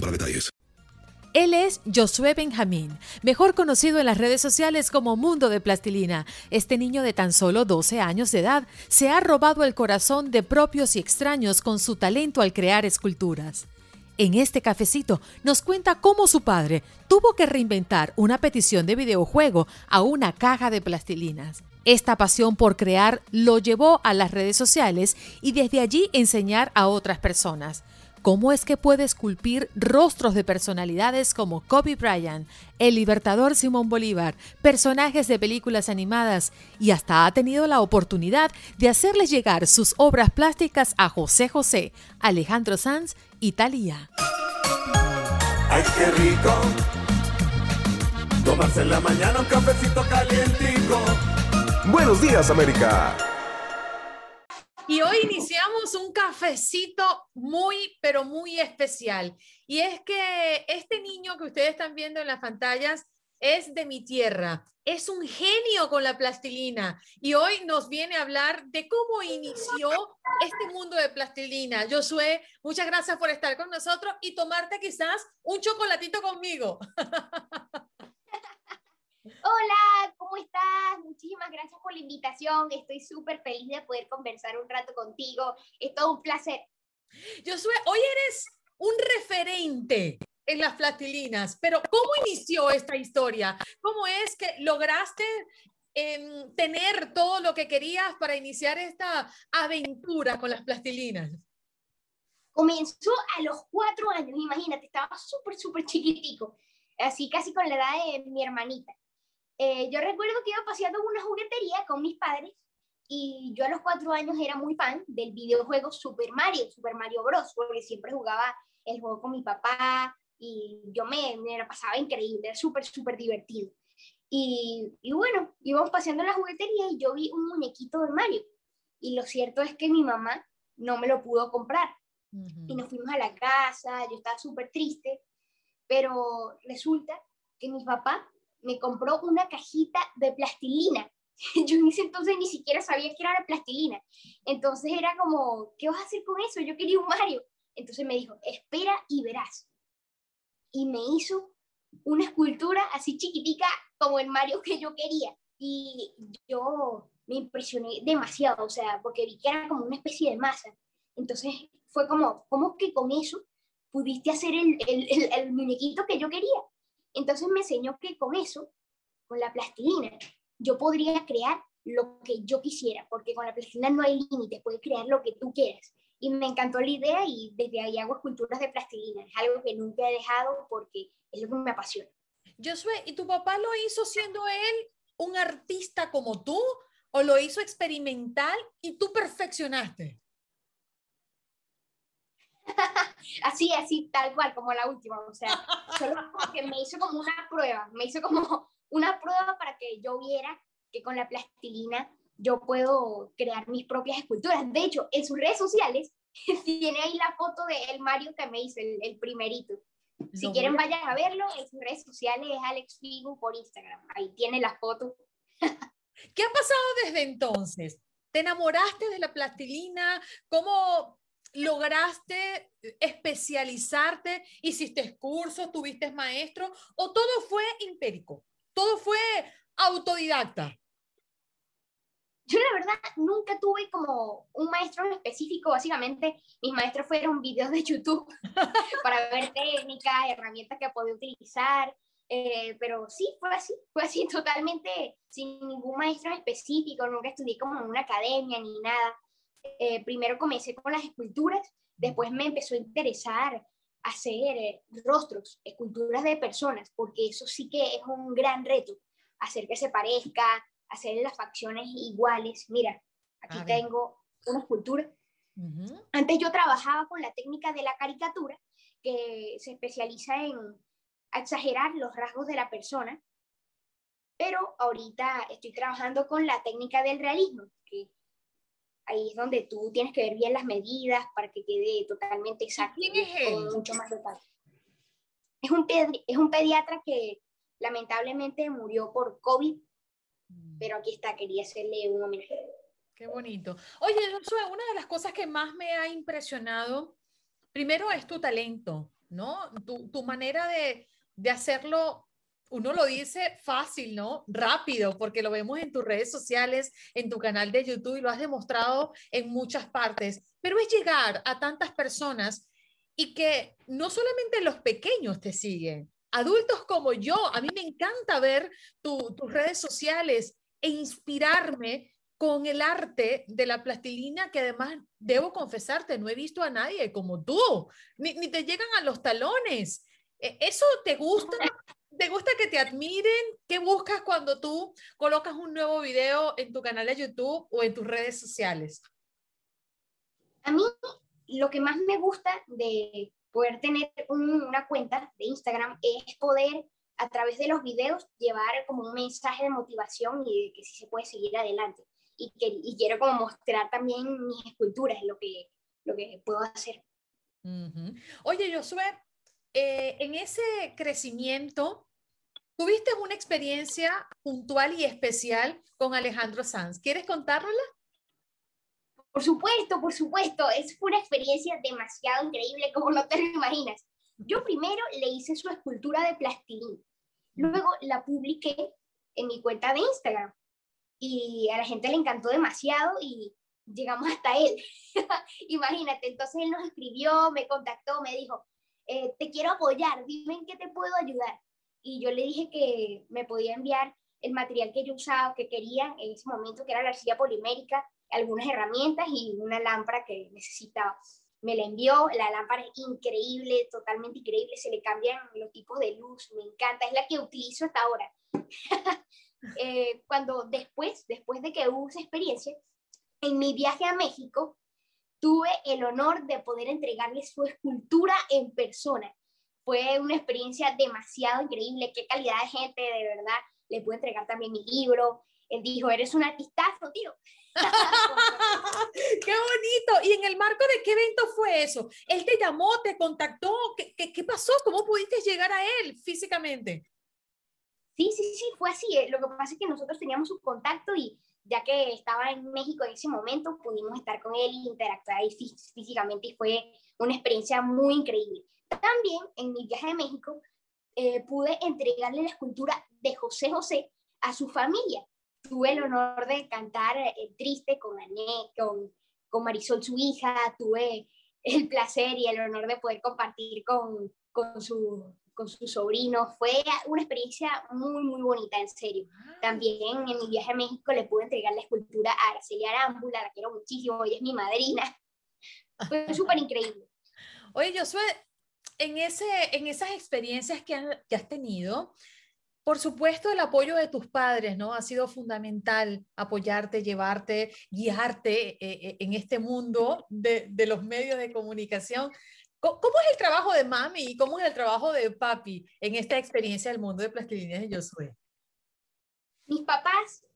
para detalles. Él es Josué Benjamín, mejor conocido en las redes sociales como Mundo de Plastilina. Este niño de tan solo 12 años de edad se ha robado el corazón de propios y extraños con su talento al crear esculturas. En este cafecito nos cuenta cómo su padre tuvo que reinventar una petición de videojuego a una caja de plastilinas. Esta pasión por crear lo llevó a las redes sociales y desde allí enseñar a otras personas. ¿Cómo es que puede esculpir rostros de personalidades como Kobe Bryant, el libertador Simón Bolívar, personajes de películas animadas y hasta ha tenido la oportunidad de hacerles llegar sus obras plásticas a José José, Alejandro Sanz y Talía? ¡Ay, qué rico! Tomarse en la mañana un cafecito calientico. Buenos días, América. Y hoy iniciamos un cafecito muy, pero muy especial. Y es que este niño que ustedes están viendo en las pantallas es de mi tierra. Es un genio con la plastilina. Y hoy nos viene a hablar de cómo inició este mundo de plastilina. Josué, muchas gracias por estar con nosotros y tomarte quizás un chocolatito conmigo. Hola, ¿cómo estás? Muchísimas gracias por la invitación. Estoy súper feliz de poder conversar un rato contigo. Es todo un placer. Josué, hoy eres un referente en las plastilinas, pero ¿cómo inició esta historia? ¿Cómo es que lograste em, tener todo lo que querías para iniciar esta aventura con las plastilinas? Comenzó a los cuatro años, imagínate, estaba súper, súper chiquitico, así casi con la edad de mi hermanita. Eh, yo recuerdo que iba paseando en una juguetería con mis padres y yo a los cuatro años era muy fan del videojuego Super Mario, Super Mario Bros, porque siempre jugaba el juego con mi papá y yo me, me pasaba increíble, era súper, súper divertido. Y, y, bueno, íbamos paseando en la juguetería y yo vi un muñequito de Mario. Y lo cierto es que mi mamá no me lo pudo comprar. Y nos fuimos a la casa, yo estaba súper triste, pero resulta que mi papá me compró una cajita de plastilina. Yo en ese entonces ni siquiera sabía que era la plastilina. Entonces era como, ¿qué vas a hacer con eso? Yo quería un Mario. Entonces me dijo, espera y verás. Y me hizo una escultura así chiquitica como el Mario que yo quería. Y yo me impresioné demasiado, o sea, porque vi que era como una especie de masa. Entonces fue como, ¿cómo que con eso pudiste hacer el, el, el muñequito que yo quería? Entonces me enseñó que con eso, con la plastilina, yo podría crear lo que yo quisiera, porque con la plastilina no hay límites, puedes crear lo que tú quieras. Y me encantó la idea y desde ahí hago esculturas de plastilina. Es algo que nunca he dejado porque es lo que me apasiona. Josué, ¿y tu papá lo hizo siendo él un artista como tú o lo hizo experimental y tú perfeccionaste? así, así, tal cual, como la última, o sea, solo porque me hizo como una prueba, me hizo como una prueba para que yo viera que con la plastilina yo puedo crear mis propias esculturas. De hecho, en sus redes sociales tiene ahí la foto de el Mario que me hizo, el, primerito. Si quieren, vayan a verlo. En sus redes sociales es Alex Figu por Instagram. Ahí tiene la foto. ¿Qué ha pasado desde entonces? ¿Te enamoraste de la plastilina? ¿Cómo lograste especializarte? ¿Hiciste cursos? ¿Tuviste maestro? ¿O todo fue empírico? ¿Todo fue autodidacta? Yo la verdad nunca tuve como un maestro específico, básicamente mis maestros fueron videos de YouTube para ver técnicas, herramientas que podía utilizar, eh, pero sí, fue así, fue así totalmente sin ningún maestro específico, nunca estudié como en una academia ni nada. Eh, primero comencé con las esculturas, después me empezó a interesar hacer eh, rostros, esculturas de personas, porque eso sí que es un gran reto, hacer que se parezca, hacer las facciones iguales. Mira, aquí tengo una escultura. Antes yo trabajaba con la técnica de la caricatura, que se especializa en exagerar los rasgos de la persona, pero ahorita estoy trabajando con la técnica del realismo, que ahí es donde tú tienes que ver bien las medidas para que quede totalmente exacto. ¿Quién es él? mucho más detalle. Es un, es un pediatra que lamentablemente murió por COVID, mm. pero aquí está, quería hacerle un homenaje. Qué bonito. Oye, Josué, una de las cosas que más me ha impresionado, primero es tu talento, ¿no? Tu, tu manera de, de hacerlo uno lo dice fácil, ¿no? Rápido, porque lo vemos en tus redes sociales, en tu canal de YouTube y lo has demostrado en muchas partes, pero es llegar a tantas personas y que no solamente los pequeños te siguen, adultos como yo, a mí me encanta ver tus redes sociales e inspirarme con el arte de la plastilina que además debo confesarte, no he visto a nadie como tú, ni, te llegan a los talones. ¿E, ¿Eso te gusta? ¿Te gusta que te admiren? ¿Qué buscas cuando tú colocas un nuevo video en tu canal de YouTube o en tus redes sociales? A mí lo que más me gusta de poder tener una cuenta de Instagram es poder a través de los videos llevar como un mensaje de motivación y de que sí se puede seguir adelante. Y, que, y quiero como mostrar también mis esculturas, lo que, lo que puedo hacer. Oye, Josué, eh, en ese crecimiento, tuviste una experiencia puntual y especial con Alejandro Sanz. ¿Quieres contárnosla? Por supuesto, por supuesto. Es una experiencia demasiado increíble, como no te lo imaginas. Yo primero le hice su escultura de plastilina. Luego la publiqué en mi cuenta de Instagram. Y a la gente le encantó demasiado y llegamos hasta él. Imagínate, entonces él nos escribió, me contactó, me dijo, eh, te quiero apoyar, dime en qué te puedo ayudar. Y yo le dije que me podía enviar el material que yo usaba, que quería en ese momento, que era la arcilla polimérica, algunas herramientas y una lámpara que necesitaba. Me la envió, la lámpara es increíble, totalmente increíble, se le cambian los tipos de luz, me encanta, es la que utilizo hasta ahora. Eh, cuando después, después de que hubo esa experiencia, en mi viaje a México, tuve el honor de poder entregarle su escultura en persona. Fue una experiencia demasiado increíble, qué calidad de gente, de verdad. Le pude entregar también mi libro. Él dijo, eres un artistazo, tío. ¡Qué bonito! ¿Y en el marco de qué evento fue eso? ¿Él te llamó, te contactó? ¿Qué, qué, qué pasó? ¿Cómo pudiste llegar a él físicamente? Sí, sí, sí, fue así. Lo que pasa es que nosotros teníamos su contacto y ya que estaba en México en ese momento, pudimos estar con él y interactuar ahí físicamente y fue una experiencia muy increíble. También en mi viaje a México eh, pude entregarle la escultura de José José a su familia. Tuve el honor de cantar el Triste con Ané, con, con Marisol, su hija, tuve el placer y el honor de poder compartir con, con su con su sobrino. Fue una experiencia muy, muy bonita, en serio. Ah. También en mi viaje a México le pude entregar la escultura a Araceli Arámbula, la quiero muchísimo, ella es mi madrina. Fue súper increíble. Oye, Josué, en, ese, en esas experiencias que, has tenido, por supuesto, el apoyo de tus padres, ¿no? Ha sido fundamental apoyarte, llevarte, guiarte eh, eh, en este mundo de, de, los medios de comunicación. ¿Cómo, es el trabajo de mami y cómo es el trabajo de papi en esta experiencia del mundo de plastilina de Josué? Mis papás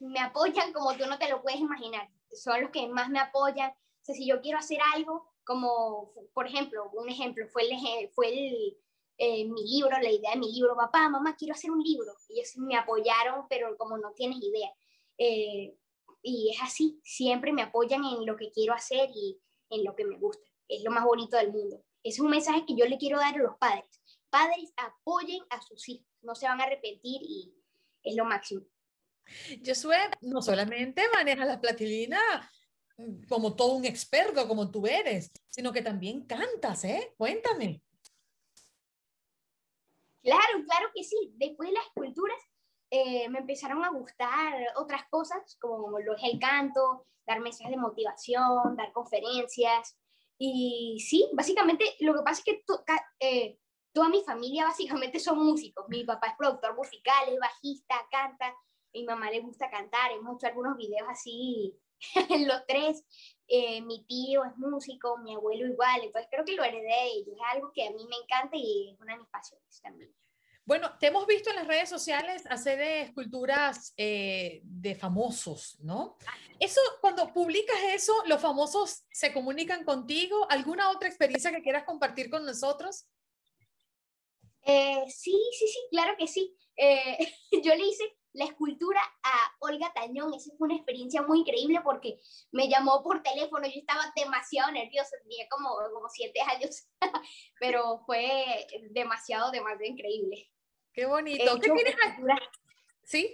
me apoyan como tú no te lo puedes imaginar. Son los que más me apoyan. O sea, si yo quiero hacer algo, como por ejemplo, un ejemplo fue, el, fue el, eh, mi libro, la idea de mi libro, papá, mamá, quiero hacer un libro. Ellos me apoyaron, pero como no tienes idea. Eh, y es así, siempre me apoyan en lo que quiero hacer y en lo que me gusta es lo más bonito del mundo. Es un mensaje que yo le quiero dar a los padres. Padres, apoyen a sus hijos, no se van a arrepentir y es lo máximo. Josué no solamente maneja la platilina como todo un experto, como tú eres, sino que también cantas, ¿eh? Cuéntame. Claro, claro que sí. Después de las esculturas eh, me empezaron a gustar otras cosas, como lo es el canto, dar mensajes de motivación, dar conferencias. Y sí, básicamente lo que pasa es que eh, toda mi familia básicamente son músicos. Mi papá es productor musical, es bajista, canta. Mi mamá le gusta cantar. Hemos hecho algunos videos así los tres. Eh, mi tío es músico, mi abuelo igual, entonces creo que lo heredé ellos. Es algo que a mí me encanta y es una de mis pasiones también. Bueno, te hemos visto en las redes sociales hacer esculturas eh, de famosos, ¿no? Eso, cuando publicas eso, los famosos se comunican contigo. ¿Alguna otra experiencia que quieras compartir con nosotros? Eh, sí, sí, sí, claro que sí. Eh, yo le hice la escultura a Olga Tañón. Esa fue una experiencia muy increíble porque me llamó por teléfono. Yo estaba demasiado nerviosa, tenía como, como siete años, pero fue demasiado, demasiado increíble. Qué bonito. ¿Qué tienes ¿Sí?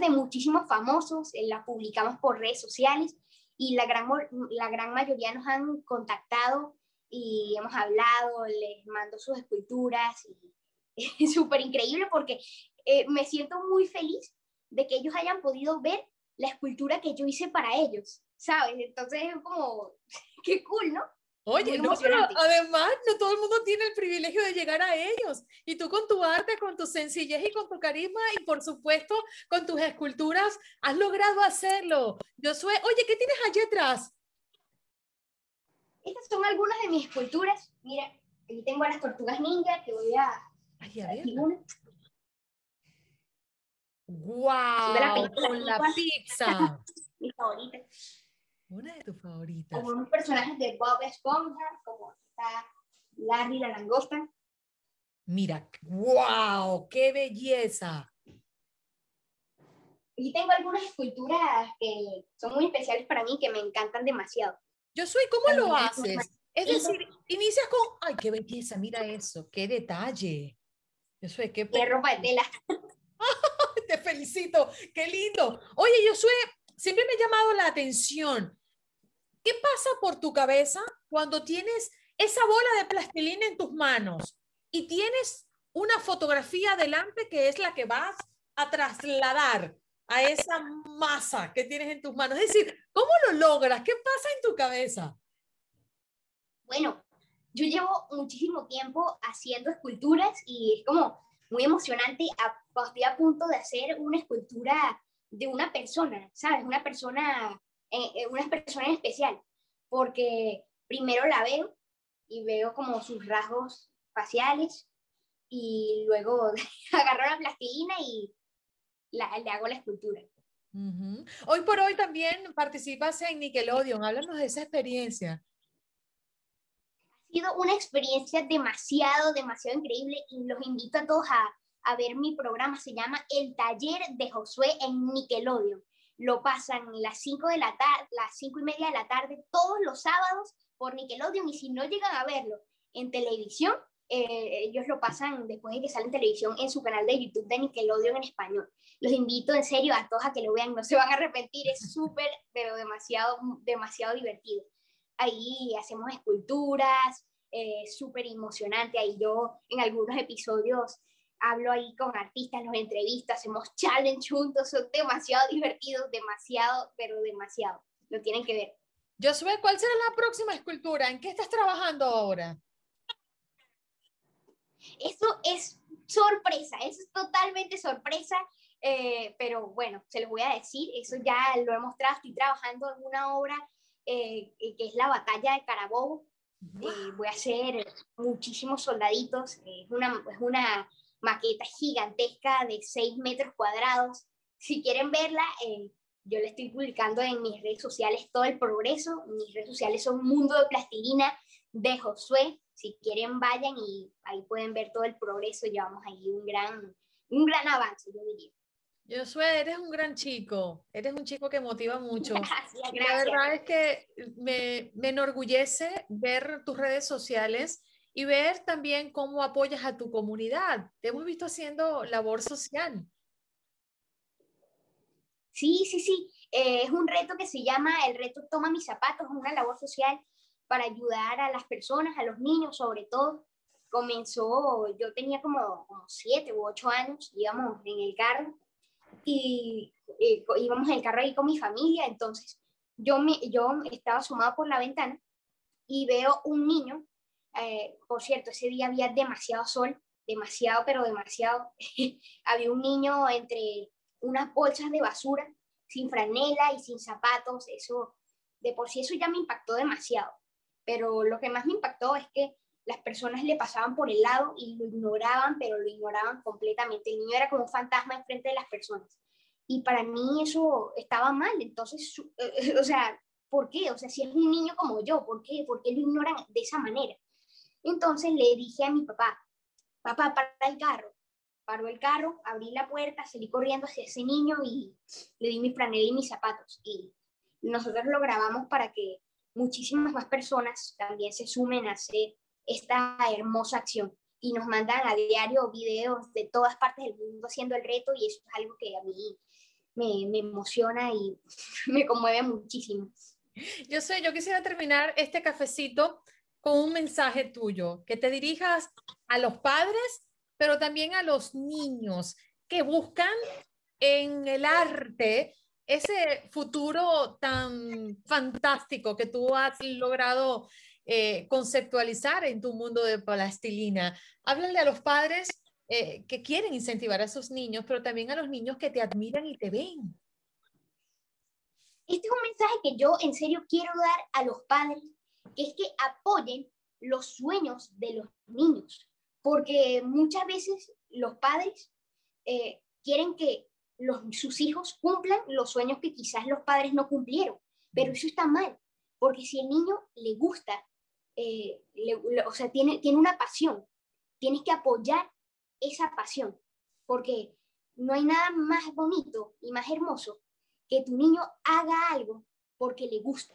De muchísimos famosos, eh, las publicamos por redes sociales y la gran, la gran mayoría nos han contactado y hemos hablado, les mando sus esculturas y es súper increíble porque eh, me siento muy feliz de que ellos hayan podido ver la escultura que yo hice para ellos, ¿sabes? Entonces es como, qué cool, ¿no? Oye, no, pero además no todo el mundo tiene el privilegio de llegar a ellos. Y tú con tu arte, con tu sencillez y con tu carisma y por supuesto con tus esculturas has logrado hacerlo. Yo soy, oye, ¿qué tienes allí atrás? Estas son algunas de mis esculturas. Mira, aquí tengo las tortugas ninja que voy a... Ay, a ver. ¡Wow! Con la pizza. Mi favorita. Una de tus favoritas. Como unos personajes de Bob Esponja, como está Larry la langosta. Mira, wow, qué belleza. Y tengo algunas esculturas que son muy especiales para mí, que me encantan demasiado. Yo soy, ¿cómo lo haces? Es decir, inicias con, ay, qué belleza, mira eso, qué detalle. Yo soy, qué... Qué ropa de tela. Te felicito, qué lindo. Oye, yo soy, siempre me ha llamado la atención ¿Qué pasa por tu cabeza cuando tienes esa bola de plastilina en tus manos y tienes una fotografía delante que es la que vas a trasladar a esa masa que tienes en tus manos? Es decir, ¿cómo lo logras? ¿Qué pasa en tu cabeza? Bueno, yo llevo muchísimo tiempo haciendo esculturas y es como muy emocionante. Estoy a punto de hacer una escultura de una persona, ¿sabes? Una persona eh, una persona en especial, porque primero la veo y veo como sus rasgos faciales y luego agarro la plastilina y la, le hago la escultura. Hoy por hoy también participas en Nickelodeon. Háblanos de esa experiencia. Ha sido una experiencia demasiado, demasiado increíble y los invito a todos a, a ver mi programa. Se llama El Taller de Josué en Nickelodeon lo pasan las 5 de la tarde, las cinco y media de la tarde, todos los sábados por Nickelodeon, y si no llegan a verlo en televisión, eh, ellos lo pasan después de que sale en televisión en su canal de YouTube de Nickelodeon en español. Los invito en serio a todos a que lo vean, no se van a arrepentir, es súper, pero demasiado, demasiado divertido. Ahí hacemos esculturas, eh, súper emocionante, ahí yo en algunos episodios hablo ahí con artistas, los entrevistas, hacemos challenge juntos, son demasiado divertidos, demasiado, pero demasiado. Lo tienen que ver. Josué, ¿cuál será la próxima escultura? ¿En qué estás trabajando ahora? Eso es sorpresa, eso es totalmente sorpresa, eh, pero bueno, se los voy a decir, eso ya lo he mostrado, estoy trabajando en una obra eh, que es la batalla de Carabobo. Eh, voy a hacer muchísimos soldaditos, es una, es una maqueta gigantesca de 6 metros cuadrados. Si quieren verla, eh, yo la estoy publicando en mis redes sociales todo el progreso. Mis redes sociales son Mundo de Plastilina de Josué. Si quieren, vayan y ahí pueden ver todo el progreso. Llevamos ahí un gran, un gran avance, yo diría. Josué, eres un gran chico, eres un chico que motiva mucho. Gracias, La verdad es que me, me enorgullece ver tus redes sociales y ver también cómo apoyas a tu comunidad. Te hemos visto haciendo labor social. Sí, sí, sí. Eh, es un reto que se llama el reto Toma mis zapatos, una labor social para ayudar a las personas, a los niños sobre todo. Comenzó, yo tenía como, como siete u ocho años, íbamos en el carro y eh, íbamos en el carro ahí con mi familia, entonces yo, me, yo estaba sumado por la ventana y veo un niño eh, por cierto, ese día había demasiado sol, demasiado, pero demasiado. había un niño entre unas bolsas de basura sin franela y sin zapatos, eso, de por sí eso ya me impactó demasiado. Pero lo que más me impactó es que las personas le pasaban por el lado y lo ignoraban, pero lo ignoraban completamente. El niño era como un fantasma enfrente de las personas. Y para mí eso estaba mal. Entonces, o sea, ¿por qué? O sea, si es un niño como yo, ¿por qué? ¿Por qué lo ignoran de esa manera? Entonces le dije a mi papá, papá, para el carro. Paró el carro, abrí la puerta, salí corriendo hacia ese niño y le di mi franela y mis zapatos. Y nosotros lo grabamos para que muchísimas más personas también se sumen a hacer esta hermosa acción y nos mandan a diario videos de todas partes del mundo haciendo el reto y eso es algo que a mí me, me emociona y me conmueve muchísimo. Yo sé, yo quisiera terminar este cafecito con un mensaje tuyo, que te dirijas a los padres, pero también a los niños que buscan en el arte ese futuro tan fantástico que tú has logrado eh, conceptualizar en tu mundo de plastilina. Háblale a los padres eh, que quieren incentivar a sus niños, pero también a los niños que te admiran y te ven. Este es un mensaje que yo en serio quiero dar a los padres, que es que apoyen los sueños de los niños, porque muchas veces los padres eh, quieren que sus hijos cumplan los sueños que quizás los padres no cumplieron, pero eso está mal, porque si el niño le gusta eh, o sea, tiene, tiene una pasión. Tienes que apoyar esa pasión, porque no hay nada más bonito y más hermoso que tu niño haga algo porque le gusta.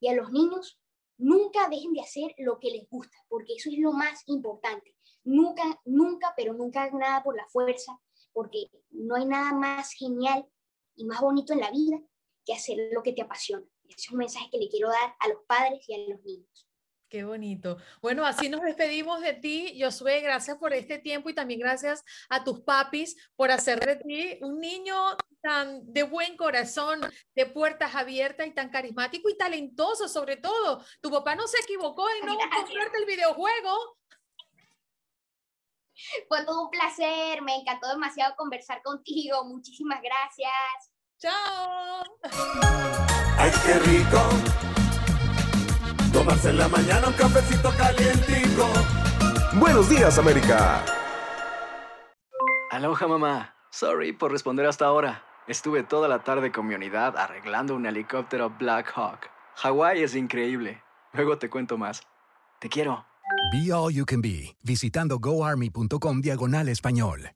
Y a los niños nunca dejen de hacer lo que les gusta, porque eso es lo más importante. Nunca, nunca, pero nunca hagan nada por la fuerza, porque no hay nada más genial y más bonito en la vida que hacer lo que te apasiona. Ese es un mensaje que le quiero dar a los padres y a los niños. Qué bonito. Bueno, así nos despedimos de ti, Josué. Gracias por este tiempo y también gracias a tus papis por hacer de ti un niño tan de buen corazón, de puertas abiertas y tan carismático y talentoso sobre todo. Tu papá no se equivocó en no comprarte el videojuego. Fue todo un placer, me encantó demasiado conversar contigo. Muchísimas gracias. Chao. Ay, qué rico Tomarse en la mañana un cafecito calientico. Buenos días, América. Aloha, mamá. Sorry por responder hasta ahora. Estuve toda la tarde con mi unidad arreglando un helicóptero Black Hawk. Hawái es increíble. Luego te cuento más. Te quiero. Be All You Can Be, visitando goarmy.com diagonal español.